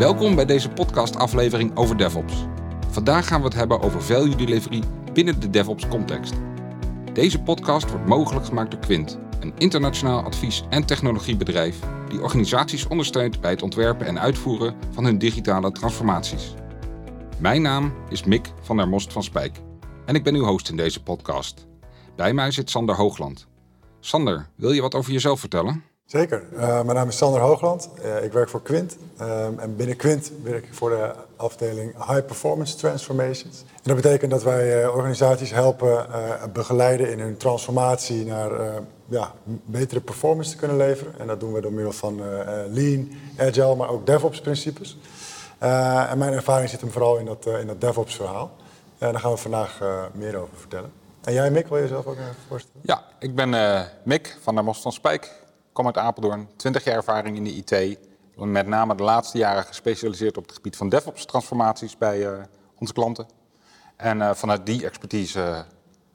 Welkom bij deze podcast-aflevering over DevOps. Vandaag gaan we het hebben over value delivery binnen de DevOps-context. Deze podcast wordt mogelijk gemaakt door Quint, een internationaal advies- en technologiebedrijf die organisaties ondersteunt bij het ontwerpen en uitvoeren van hun digitale transformaties. Mijn naam is Mick van der Most van Spijk en ik ben uw host in deze podcast. Bij mij zit Sander Hoogland. Sander, wil je wat over jezelf vertellen? Zeker. Uh, mijn naam is Sander Hoogland. Uh, ik werk voor Quint. Uh, en binnen Quint werk ik voor de afdeling High Performance Transformations. En dat betekent dat wij organisaties helpen begeleiden in hun transformatie naar ja, betere performance te kunnen leveren. En dat doen we door middel van Lean, Agile, maar ook DevOps-principes. en mijn ervaring zit hem vooral in dat, dat DevOps-verhaal. En daar gaan we vandaag meer over vertellen. En jij, Mick, wil je jezelf ook even voorstellen? Ja, ik ben Mick van der Most van Spijk kom uit Apeldoorn, 20 jaar ervaring in de IT. Met name de laatste jaren gespecialiseerd op het gebied van DevOps-transformaties bij uh, onze klanten. En uh, vanuit die expertise uh,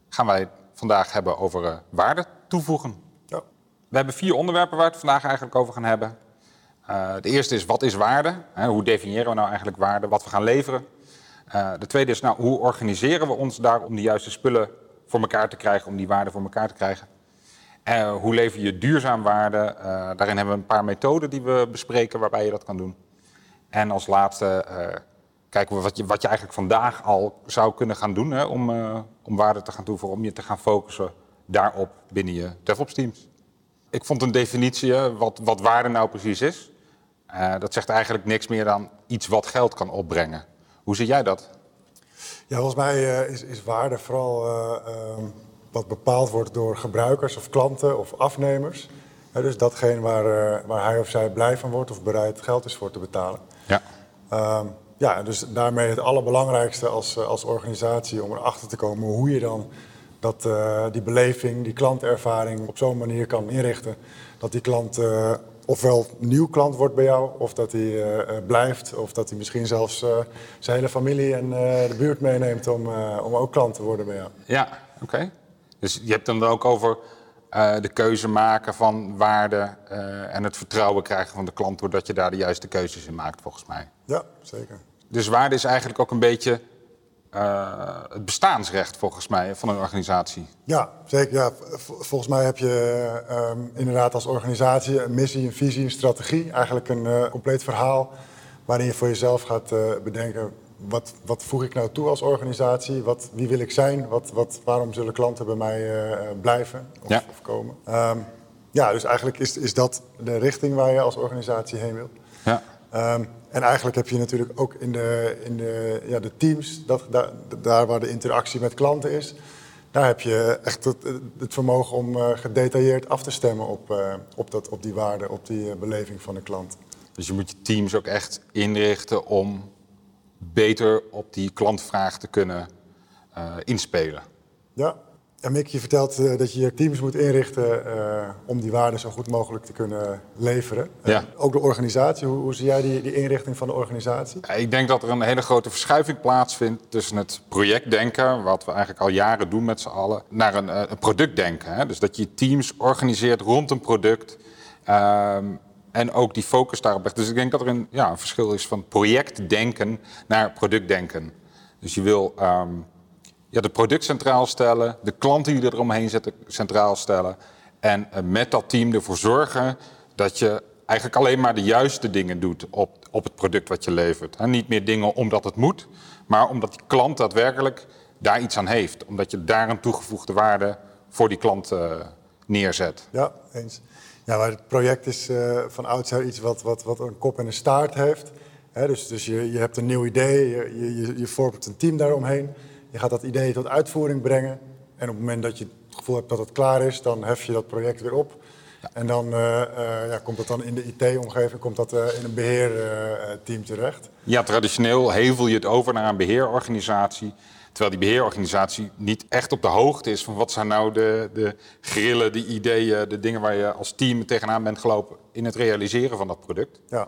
gaan wij vandaag hebben over waarde toevoegen. Ja. We hebben vier onderwerpen waar we het vandaag eigenlijk over gaan hebben. de eerste is wat is waarde? Hè, hoe definiëren we nou eigenlijk waarde? Wat we gaan leveren. de tweede is nou, hoe organiseren we ons daar om de juiste spullen voor elkaar te krijgen, om die waarde voor elkaar te krijgen. Uh, hoe lever je duurzaam waarde? Uh, daarin hebben we een paar methoden die we bespreken waarbij je dat kan doen. En als laatste uh, kijken we wat je, wat je eigenlijk vandaag al zou kunnen gaan doen hè, om, om waarde te gaan toevoegen, om je te gaan focussen daarop binnen je DevOps teams. Ik vond een definitie wat, wat waarde nou precies is. dat zegt eigenlijk niks meer dan iets wat geld kan opbrengen. Hoe zie jij dat? Ja, volgens mij is, is waarde vooral ehm, wat bepaald wordt door gebruikers of klanten of afnemers. dus datgene waar, uh, waar hij of zij blij van wordt of bereid geld is voor te betalen. Ja. Uh, ja, dus daarmee het allerbelangrijkste als, eh, als organisatie om erachter te komen hoe je dan dat, uh, die beleving, die klantervaring op zo'n manier kan inrichten. Dat die klant ofwel nieuw klant wordt bij jou, of dat hij blijft, of dat hij misschien zelfs zijn hele familie en de buurt meeneemt om, om ook klant te worden bij jou. Ja, oké. Dus je hebt dan ook over uh, de keuze maken van waarde uh, en het vertrouwen krijgen van de klant doordat je daar de juiste keuzes in maakt, volgens mij. Ja, zeker. Dus waarde is eigenlijk ook een beetje uh, het bestaansrecht, volgens mij, van een organisatie. Ja, zeker. Ja. Volgens mij heb je um, inderdaad als organisatie een missie, een visie, een strategie. Eigenlijk een compleet verhaal waarin je voor jezelf gaat bedenken wat, wat voeg ik nou toe als organisatie? Wat, wie wil ik zijn? Wat, wat, waarom zullen klanten bij mij uh, blijven of, ja. of komen? Um, ja, dus eigenlijk is, is dat de richting waar je als organisatie heen wil. Ja. Um, en eigenlijk heb je natuurlijk ook in de, in de, ja, de teams, dat, daar, daar waar de interactie met klanten is, daar heb je echt het, het vermogen om uh, gedetailleerd af te stemmen op, uh, op, dat, op die waarde, op die beleving van de klant. Dus je moet je teams ook echt inrichten om beter op die klantvraag te kunnen uh, inspelen. Ja, en Mick, je vertelt uh, dat je je teams moet inrichten uh, om die waarden zo goed mogelijk te kunnen leveren. Ja. ook de organisatie, hoe, hoe, zie jij die, die inrichting van de organisatie? Ja, ik denk dat er een hele grote verschuiving plaatsvindt tussen het projectdenken, wat we eigenlijk al jaren doen met z'n allen, naar een, een productdenken. Hè? Dus dat je teams organiseert rond een product. Ehm, en ook die focus daarop. Dus ik denk dat er een, ja, verschil is van projectdenken naar productdenken. Dus je wil ja, de product centraal stellen, de klanten die er eromheen zitten centraal stellen. En uh, met dat team ervoor zorgen dat je eigenlijk alleen maar de juiste dingen doet op, op het product wat je levert. En niet meer dingen omdat het moet, maar omdat die klant daadwerkelijk daar iets aan heeft. Omdat je daar een toegevoegde waarde voor die klant uh, neerzet. Ja, eens. Ja, maar het project is uh, van oudsher iets wat, wat, wat een kop en een staart heeft. dus dus je, je hebt een nieuw idee, je, je, je vormt een team daaromheen. Je gaat dat idee tot uitvoering brengen. En op het moment dat je het gevoel hebt dat het klaar is, dan hef je dat project weer op. Ja. En dan uh, uh, ja, komt dat dan in de IT-omgeving, komt dat in een beheerteam terecht. Ja, traditioneel hevel je het over naar een beheerorganisatie. Terwijl die beheerorganisatie niet echt op de hoogte is van wat zijn nou de, de grillen, de ideeën, de dingen waar je als team tegenaan bent gelopen in het realiseren van dat product. Ja.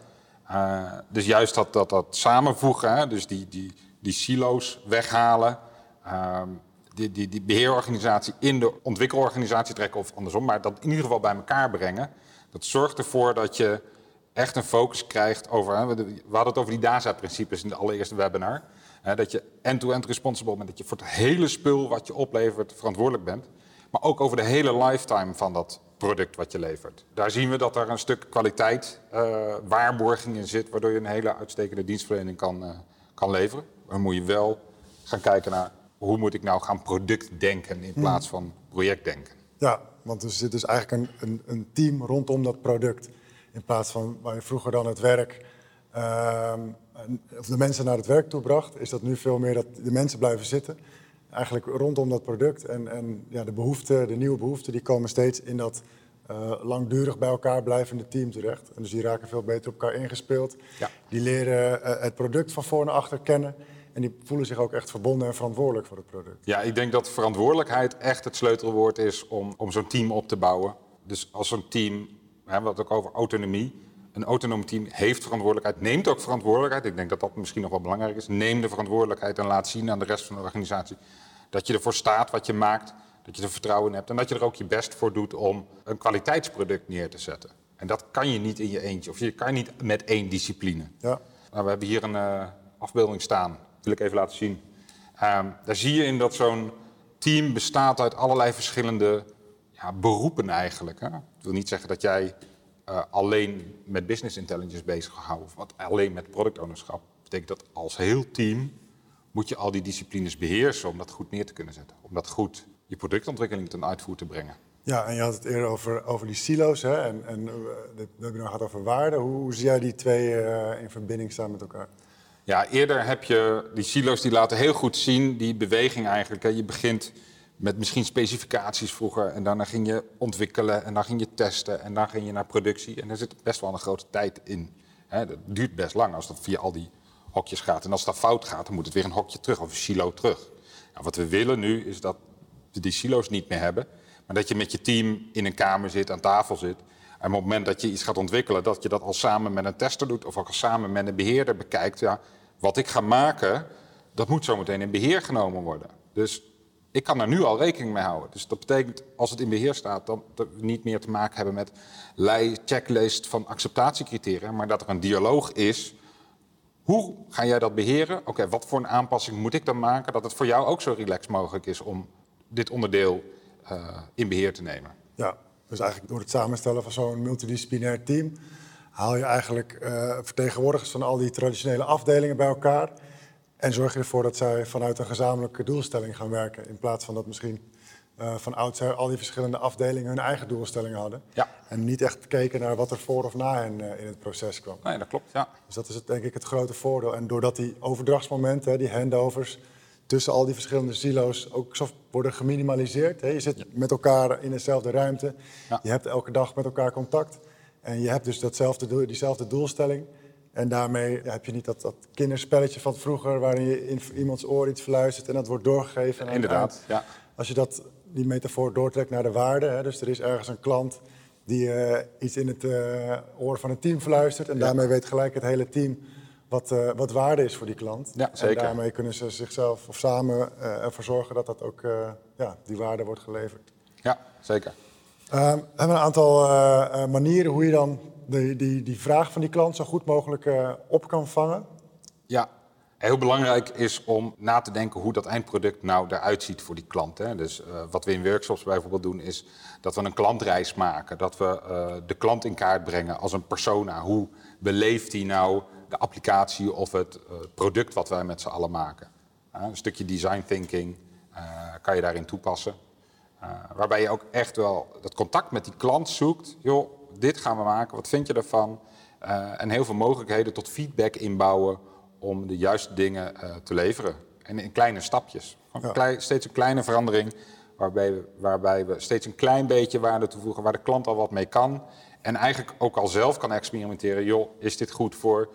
Uh, dus juist dat, dat, dat samenvoegen, hè, dus die, die, die silo's weghalen, uh, die, die, die beheerorganisatie in de ontwikkelorganisatie trekken of andersom, maar dat in ieder geval bij elkaar brengen. Dat zorgt ervoor dat je echt een focus krijgt over. Hè, we hadden het over die DASA-principes in de allereerste webinar. Dat je end-to-end responsible bent, dat je voor het hele spul wat je oplevert verantwoordelijk bent. Maar ook over de hele lifetime van dat product wat je levert. Daar zien we dat er een stuk kwaliteit, uh, waarborging in zit, waardoor je een hele uitstekende dienstverlening kan, uh, kan leveren. Dan moet je wel gaan kijken naar hoe moet ik nou gaan product denken in plaats van project denken. Ja, want er zit dus eigenlijk een, een, een team rondom dat product. In plaats van waar je vroeger dan het werk, uh, of de mensen naar het werk toe bracht, is dat nu veel meer dat de mensen blijven zitten. Eigenlijk rondom dat product. En, en ja, de behoeften, de nieuwe behoeften, die komen steeds in dat uh, langdurig bij elkaar blijvende team terecht. En dus die raken veel beter op elkaar ingespeeld. Ja. Die leren uh, het product van voor naar achter kennen. En die voelen zich ook echt verbonden en verantwoordelijk voor het product. Ja, ik denk dat verantwoordelijkheid echt het sleutelwoord is om, om zo'n team op te bouwen. Dus als zo'n team, we hebben het ook over autonomie. Een autonoom team heeft verantwoordelijkheid, neemt ook verantwoordelijkheid. Ik denk dat dat misschien nog wel belangrijk is. Neem de verantwoordelijkheid en laat zien aan de rest van de organisatie dat je ervoor staat wat je maakt, dat je er vertrouwen in hebt en dat je er ook je best voor doet om een kwaliteitsproduct neer te zetten. En dat kan je niet in je eentje, of je kan niet met één discipline. Ja. Nou, we hebben hier een uh, afbeelding staan wil ik even laten zien. Um, daar zie je in dat zo'n team bestaat uit allerlei verschillende ja, beroepen eigenlijk. Hè? Ik wil niet zeggen dat jij uh, alleen met business intelligence bezig gaat of wat, alleen met product ownership. Dat betekent dat als heel team moet je al die disciplines beheersen om dat goed neer te kunnen zetten. Om dat goed je productontwikkeling ten uitvoer te brengen. Ja, en je had het eerder over, over die silo's. Hè? En, en we hebben het gehad over waarden. Hoe, hoe zie jij die twee uh, in verbinding staan met elkaar? Ja, eerder heb je die silo's die laten heel goed zien die beweging eigenlijk. Je begint met misschien specificaties vroeger en daarna ging je ontwikkelen en dan ging je testen en dan ging je naar productie. En daar zit best wel een grote tijd in. Dat duurt best lang als dat via al die hokjes gaat. En als dat fout gaat, dan moet het weer een hokje terug of een silo terug. Nou, wat we willen nu is dat we die silo's niet meer hebben, maar dat je met je team in een kamer zit, aan tafel zit en op het moment dat je iets gaat ontwikkelen, dat je dat al samen met een tester doet of ook al samen met een beheerder bekijkt. Ja, wat ik ga maken, dat moet zometeen in beheer genomen worden. Dus ik kan er nu al rekening mee houden. Dus dat betekent, als het in beheer staat, dat we niet meer te maken hebben met checklist van acceptatiecriteria, maar dat er een dialoog is. Hoe ga jij dat beheren? Oké, wat voor een aanpassing moet ik dan maken dat het voor jou ook zo relaxed mogelijk is om dit onderdeel uh, in beheer te nemen? Ja, dus eigenlijk door het samenstellen van zo'n multidisciplinair team haal je eigenlijk uh, vertegenwoordigers van al die traditionele afdelingen bij elkaar. En zorg je ervoor dat zij vanuit een gezamenlijke doelstelling gaan werken. In plaats van dat misschien uh, van oudsher al die verschillende afdelingen hun eigen doelstellingen hadden. Ja. En niet echt keken naar wat er voor of na hen uh, in het proces kwam. Nee, dat klopt, ja. Dus dat is het, denk ik het grote voordeel. En doordat die overdrachtsmomenten, die handovers tussen al die verschillende silo's ook zo worden geminimaliseerd. Hè. Je zit met elkaar in dezelfde ruimte. Ja. Je hebt elke dag met elkaar contact. En je hebt dus datzelfde, diezelfde doelstelling. En daarmee heb je niet dat, dat kinderspelletje van vroeger... waarin je in iemands oor iets fluistert en dat wordt doorgegeven. Inderdaad, ja. Als je dat, die metafoor doortrekt naar de waarde... Hè, dus er is ergens een klant die uh, iets in het uh, oor van het team fluistert... en ja. daarmee weet gelijk het hele team wat, uh, wat waarde is voor die klant. Ja, zeker. En daarmee kunnen ze zichzelf of samen ervoor zorgen dat, dat ook, ja, die waarde wordt geleverd. Ja, zeker. Uh, we hebben een aantal manieren hoe je dan die, die, die vraag van die klant zo goed mogelijk uh, op kan vangen. Ja, heel belangrijk is om na te denken hoe dat eindproduct nou eruit ziet voor die klant. Hè. Dus wat we in workshops bijvoorbeeld doen is dat we een klantreis maken. Dat we de klant in kaart brengen als een persona. Hoe beleeft hij nou de applicatie of het product wat wij met z'n allen maken? een stukje design thinking kan je daarin toepassen. Waarbij je ook echt wel dat contact met die klant zoekt. Joh, dit gaan we maken, wat vind je ervan? Uh, en heel veel mogelijkheden tot feedback inbouwen om de juiste dingen uh, te leveren. En in kleine stapjes. Ja. Steeds een kleine verandering waarbij we, waarbij we steeds een klein beetje waarde toevoegen waar de klant al wat mee kan. En eigenlijk ook al zelf kan experimenteren. Joh, is dit goed voor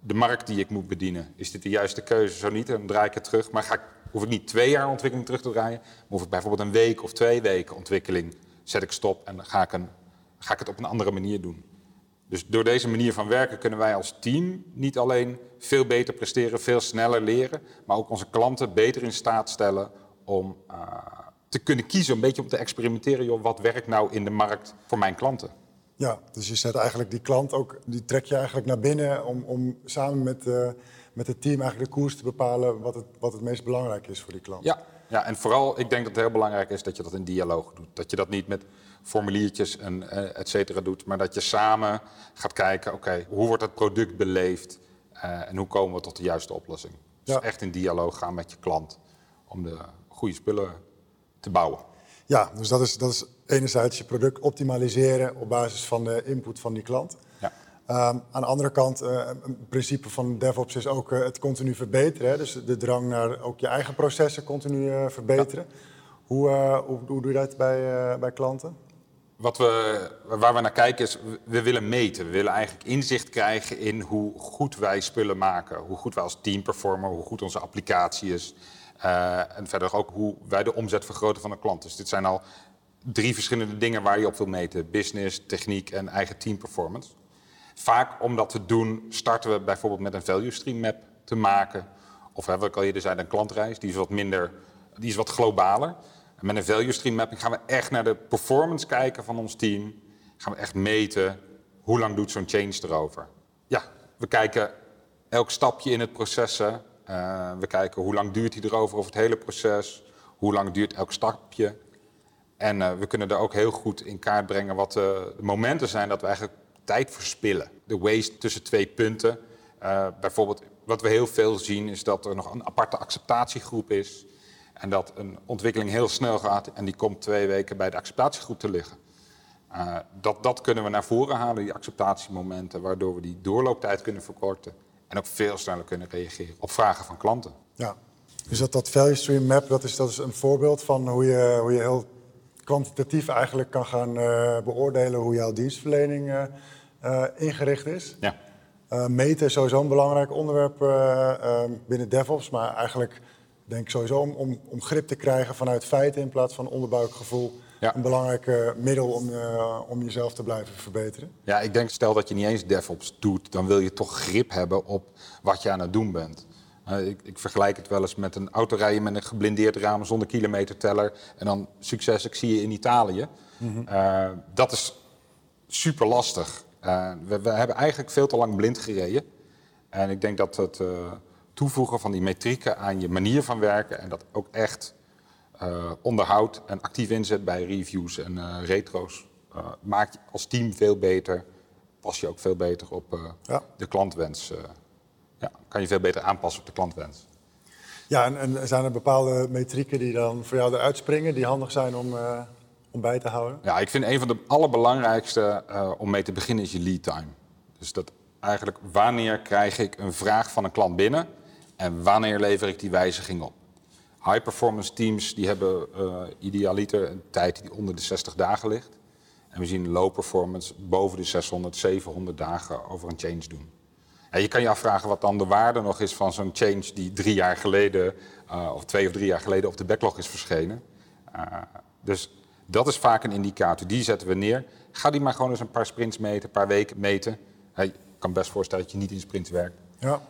de markt die ik moet bedienen? Is dit de juiste keuze? Zo niet, dan draai ik het terug. Maar ga ik hoef ik niet twee jaar ontwikkeling terug te draaien. Maar hoef ik bijvoorbeeld een week of twee weken ontwikkeling, zet ik stop en dan ga ik, een, ga ik het op een andere manier doen. Dus door deze manier van werken kunnen wij als team niet alleen veel beter presteren, veel sneller leren, maar ook onze klanten beter in staat stellen om uh, te kunnen kiezen, een beetje om te experimenteren, joh, wat werkt nou in de markt voor mijn klanten. Ja, dus je zet eigenlijk die klant ook, die trek je eigenlijk naar binnen om, om samen met, uh, met het team eigenlijk de koers te bepalen wat het, wat het meest belangrijk is voor die klant. Ja, ja, en vooral, ik denk dat het heel belangrijk is dat je dat in dialoog doet. Dat je dat niet met formuliertjes en uh, et cetera doet, maar dat je samen gaat kijken, oké, hoe wordt het product beleefd uh, en hoe komen we tot de juiste oplossing. Dus ja. echt in dialoog gaan met je klant om de goede spullen te bouwen. Ja, dus dat is, dat is enerzijds je product optimaliseren op basis van de input van die klant. Ja. Um, aan de andere kant, uh, een principe van DevOps is ook uh, het continu verbeteren. Hè? Dus de drang naar ook je eigen processen continu verbeteren. Ja. Hoe, hoe, hoe, doe je dat bij, bij klanten? Wat we, waar we naar kijken is, we willen meten. We willen eigenlijk inzicht krijgen in hoe goed wij spullen maken. Hoe goed wij als team performen, hoe goed onze applicatie is. Uh, en verder ook hoe wij de omzet vergroten van de klant. Dus dit zijn al drie verschillende dingen waar je op wil meten. Business, techniek en eigen team performance. Vaak om dat te doen starten we bijvoorbeeld met een value stream map te maken. Of wat ik al eerder zei, een klantreis. Die is wat minder, die is wat globaler. En met een value stream mapping gaan we echt naar de performance kijken van ons team. Gaan we echt meten hoe lang doet zo'n change erover. Ja, we kijken elk stapje in het proces. Uh, we kijken hoe lang duurt hij erover over het hele proces. Hoe lang duurt elk stapje. En uh, we kunnen er ook heel goed in kaart brengen wat uh, de momenten zijn dat we eigenlijk tijd verspillen. De waste tussen twee punten. bijvoorbeeld, wat we heel veel zien is dat er nog een aparte acceptatiegroep is. En dat een ontwikkeling heel snel gaat en die komt twee weken bij de acceptatiegroep te liggen. Uh, dat, dat kunnen we naar voren halen, die acceptatiemomenten, waardoor we die doorlooptijd kunnen verkorten. En ook veel sneller kunnen reageren op vragen van klanten. Ja, dus dat, dat value stream map, dat is, dat is een voorbeeld van hoe je, hoe je heel kwantitatief eigenlijk kan gaan uh, beoordelen hoe jouw dienstverlening uh, ingericht is. Ja. meten is sowieso een belangrijk onderwerp binnen DevOps, maar eigenlijk denk sowieso om, om, om, grip te krijgen vanuit feiten in plaats van onderbuikgevoel. Een belangrijk uh, middel om, uh, om jezelf te blijven verbeteren. Ja, ik denk stel dat je niet eens DevOps doet, dan wil je toch grip hebben op wat je aan het doen bent. Uh, ik, ik, vergelijk het wel eens met een autorijden met een geblindeerd raam zonder kilometerteller. En dan succes, ik zie je in Italië. Mm -hmm. dat is super lastig. We, we, hebben eigenlijk veel te lang blind gereden. En ik denk dat het toevoegen van die metrieken aan je manier van werken en dat ook echt uh, onderhoudt en actief inzet bij reviews en uh, retro's, uh, maakt je als team veel beter. Pas je ook veel beter op ja. de klantwens. ja, kan je veel beter aanpassen op de klantwens. Ja, en, en, zijn er bepaalde metrieken die dan voor jou eruit springen, die handig zijn om, om bij te houden? Ja, ik vind een van de allerbelangrijkste om mee te beginnen is je lead time. Dus dat eigenlijk wanneer krijg ik een vraag van een klant binnen en wanneer lever ik die wijziging op? High performance teams die hebben uh, idealiter een tijd die onder de 60 dagen ligt. En we zien low performance boven de 600, 700 dagen over een change doen. En je kan je afvragen wat dan de waarde nog is van zo'n change die drie jaar geleden, uh, of twee of drie jaar geleden op de backlog is verschenen. Uh, dus dat is vaak een indicator. Die zetten we neer. Ga die maar gewoon eens een paar sprints meten, een paar weken meten. Hey, ik kan best voorstellen dat je niet in sprints werkt. Ja.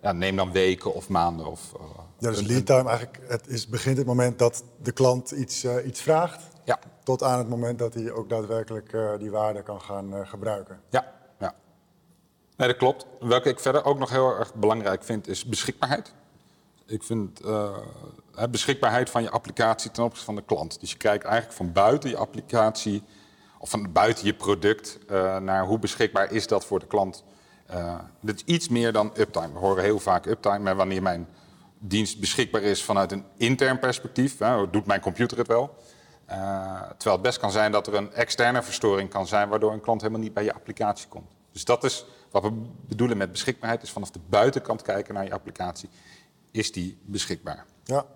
Ja, neem dan weken of maanden. Of, uh, ja, dus lead time eigenlijk, het is, begint het moment dat de klant iets, uh, iets vraagt, ja. tot aan het moment dat hij ook daadwerkelijk uh, die waarde kan gaan gebruiken. Ja, ja. Nee, dat klopt. Welke ik verder ook nog heel erg belangrijk vind, is beschikbaarheid. Ik vind beschikbaarheid van je applicatie ten opzichte van de klant. Dus je kijkt eigenlijk van buiten je applicatie, of van buiten je product, naar hoe beschikbaar is dat voor de klant uh, dit is iets meer dan uptime. We horen heel vaak uptime, maar wanneer mijn dienst beschikbaar is vanuit een intern perspectief, doet mijn computer het wel. Uh, terwijl het best kan zijn dat er een externe verstoring kan zijn, waardoor een klant helemaal niet bij je applicatie komt. Dus dat is wat we bedoelen met beschikbaarheid, is vanaf de buitenkant kijken naar je applicatie. Is die beschikbaar? Ja.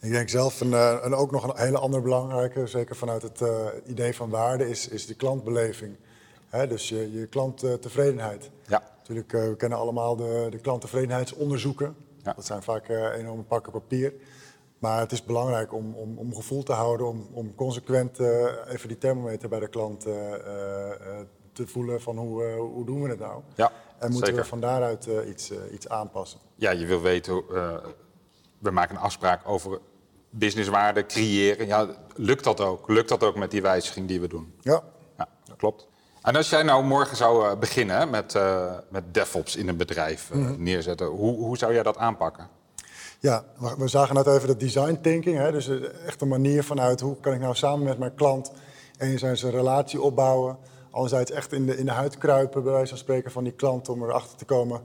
Ik denk zelf, een, eh, ook nog een hele andere belangrijke, zeker vanuit het idee van waarde, is, is de klantbeleving. Hè, dus je, je klanttevredenheid. Ja. Natuurlijk, uh, we kennen allemaal de, de klanttevredenheidsonderzoeken. Ja. Dat zijn vaak uh, enorme pakken papier. Maar het is belangrijk om, om, om gevoel te houden, om, om consequent uh, even die thermometer bij de klant te voelen van hoe, hoe doen we het nou? Ja, en moeten zeker. we van daaruit iets, iets aanpassen? Ja, je wil weten, we maken een afspraak over businesswaarde creëren. Ja, lukt dat ook? Lukt dat ook met die wijziging die we doen? Ja. Ja, dat klopt. En als jij nou morgen zou eh, beginnen met, uh, met DevOps in een bedrijf uh, neerzetten, hoe, hoe zou jij dat aanpakken? Ja, we zagen net even dat design thinking. Hè? Dus echt een manier vanuit hoe kan ik nou samen met mijn klant enerzijds een relatie opbouwen. Anderzijds echt in de, in de huid kruipen, bij wijze van spreken, van die klant om erachter te komen.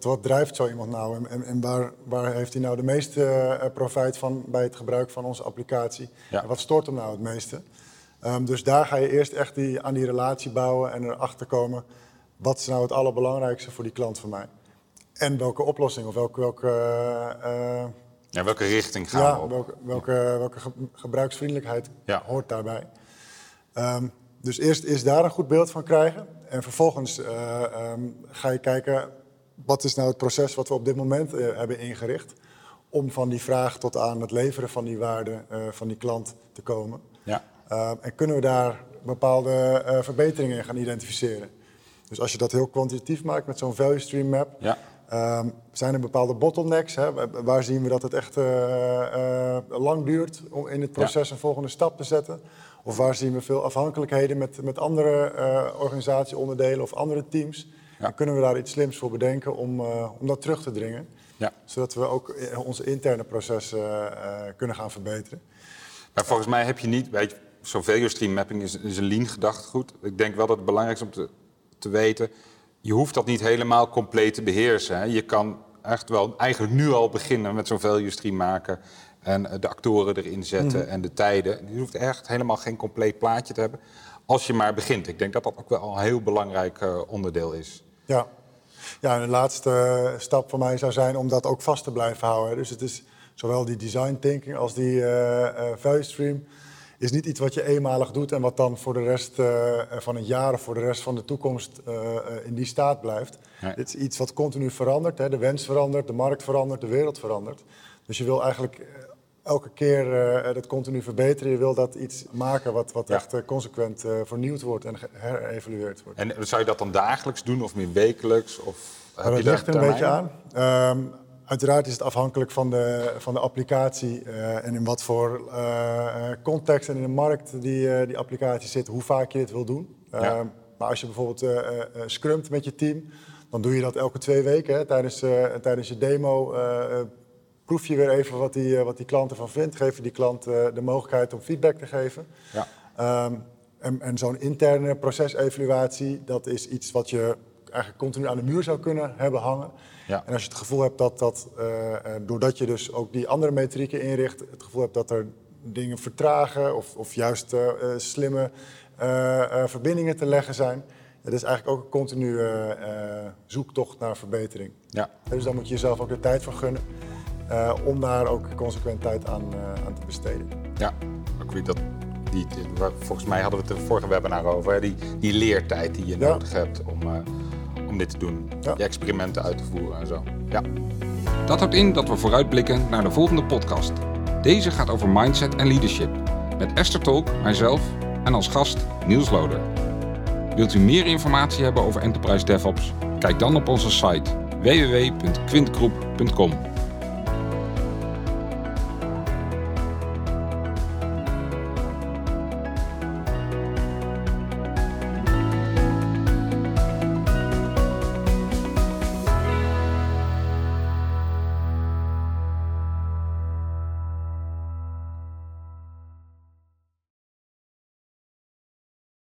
Wat drijft zo iemand nou en, en, en waar, waar, heeft hij nou de meeste profijt van bij het gebruik van onze applicatie? Ja. En wat stoort hem nou het meeste? Um, dus daar ga je eerst echt die, aan die relatie bouwen en erachter komen. Wat is nou het allerbelangrijkste voor die klant van mij? En welke oplossing of welke, welke, uh, ja, welke richting gaan ja, we op? Welke, welke, welke gebruiksvriendelijkheid ja. hoort daarbij? Um, dus eerst is daar een goed beeld van krijgen. En vervolgens uh, um, ga je kijken, wat is nou het proces wat we op dit moment uh, hebben ingericht... om van die vraag tot aan het leveren van die waarde uh, van die klant te komen. Ja. En kunnen we daar bepaalde verbeteringen in gaan identificeren. Dus als je dat heel kwantitatief maakt met zo'n value stream map... Ja. Um, zijn er bepaalde bottlenecks? Hè? Waar zien we dat het echt lang duurt om in het proces ja. een volgende stap te zetten? Of waar zien we veel afhankelijkheden met, met andere organisatieonderdelen of andere teams? Ja. kunnen we daar iets slims voor bedenken om, om dat terug te dringen. Ja. Zodat we ook onze interne processen kunnen gaan verbeteren. Maar volgens mij heb je niet, weet je, zo'n value stream mapping is, is een lean gedachtegoed. Ik denk wel dat het belangrijk is om te, te weten, je hoeft dat niet helemaal compleet te beheersen. Hè. Je kan echt wel eigenlijk nu al beginnen met zo'n value stream maken en de actoren erin zetten mhm. en de tijden. Je hoeft echt helemaal geen compleet plaatje te hebben. Als je maar begint. Ik denk dat dat ook wel een heel belangrijk uh, onderdeel is. Ja. ja, en de laatste stap voor mij zou zijn om dat ook vast te blijven houden. Dus het is zowel die design thinking als die uh, uh, value stream is niet iets wat je eenmalig doet en wat dan voor de rest uh, van het jaar of voor de rest van de toekomst uh, in die staat blijft. Nee. Dit is iets wat continu verandert. Hè. De wens verandert, de markt verandert, de wereld verandert. Dus je wil eigenlijk elke keer uh, dat continu verbeteren. Je wil dat iets maken wat, wat ja. echt uh, consequent uh, vernieuwd wordt en herevalueerd wordt. En zou je dat dan dagelijks doen of meer wekelijks? Of heb dat ligt er een beetje aan. Um, uiteraard is het afhankelijk van de, van de applicatie en in wat voor context en in de markt die, die applicatie zit, hoe vaak je dit wil doen. Ja. Um, maar als je bijvoorbeeld scrumt met je team, dan doe je dat elke twee weken hè, tijdens, tijdens je demo proef je weer even wat die, wat die klant ervan vindt. Geef je die klant de mogelijkheid om feedback te geven. Ja. Um, en, en zo'n interne procesevaluatie, dat is iets wat je eigenlijk continu aan de muur zou kunnen hebben hangen. Ja. En als je het gevoel hebt dat, dat uh, doordat je dus ook die andere metrieken inricht, het gevoel hebt dat er dingen vertragen of, of juist uh, slimme verbindingen te leggen zijn. Het is eigenlijk ook een continue zoektocht naar verbetering. Ja. Dus daar moet je jezelf ook de tijd voor gunnen. Om daar ook consequent tijd aan, aan te besteden. Ja, ik weet dat. Die, volgens mij hadden we het de vorige webinar over. Die, die leertijd die je ja. nodig hebt om, uh, om dit te doen. Ja. Die experimenten uit te voeren en zo. Ja. Dat houdt in dat we vooruitblikken naar de volgende podcast. Deze gaat over mindset en leadership. Met Esther Tolk, mijzelf en als gast Niels Loder. Wilt u meer informatie hebben over Enterprise DevOps? Kijk dan op onze site www.quintgroep.com.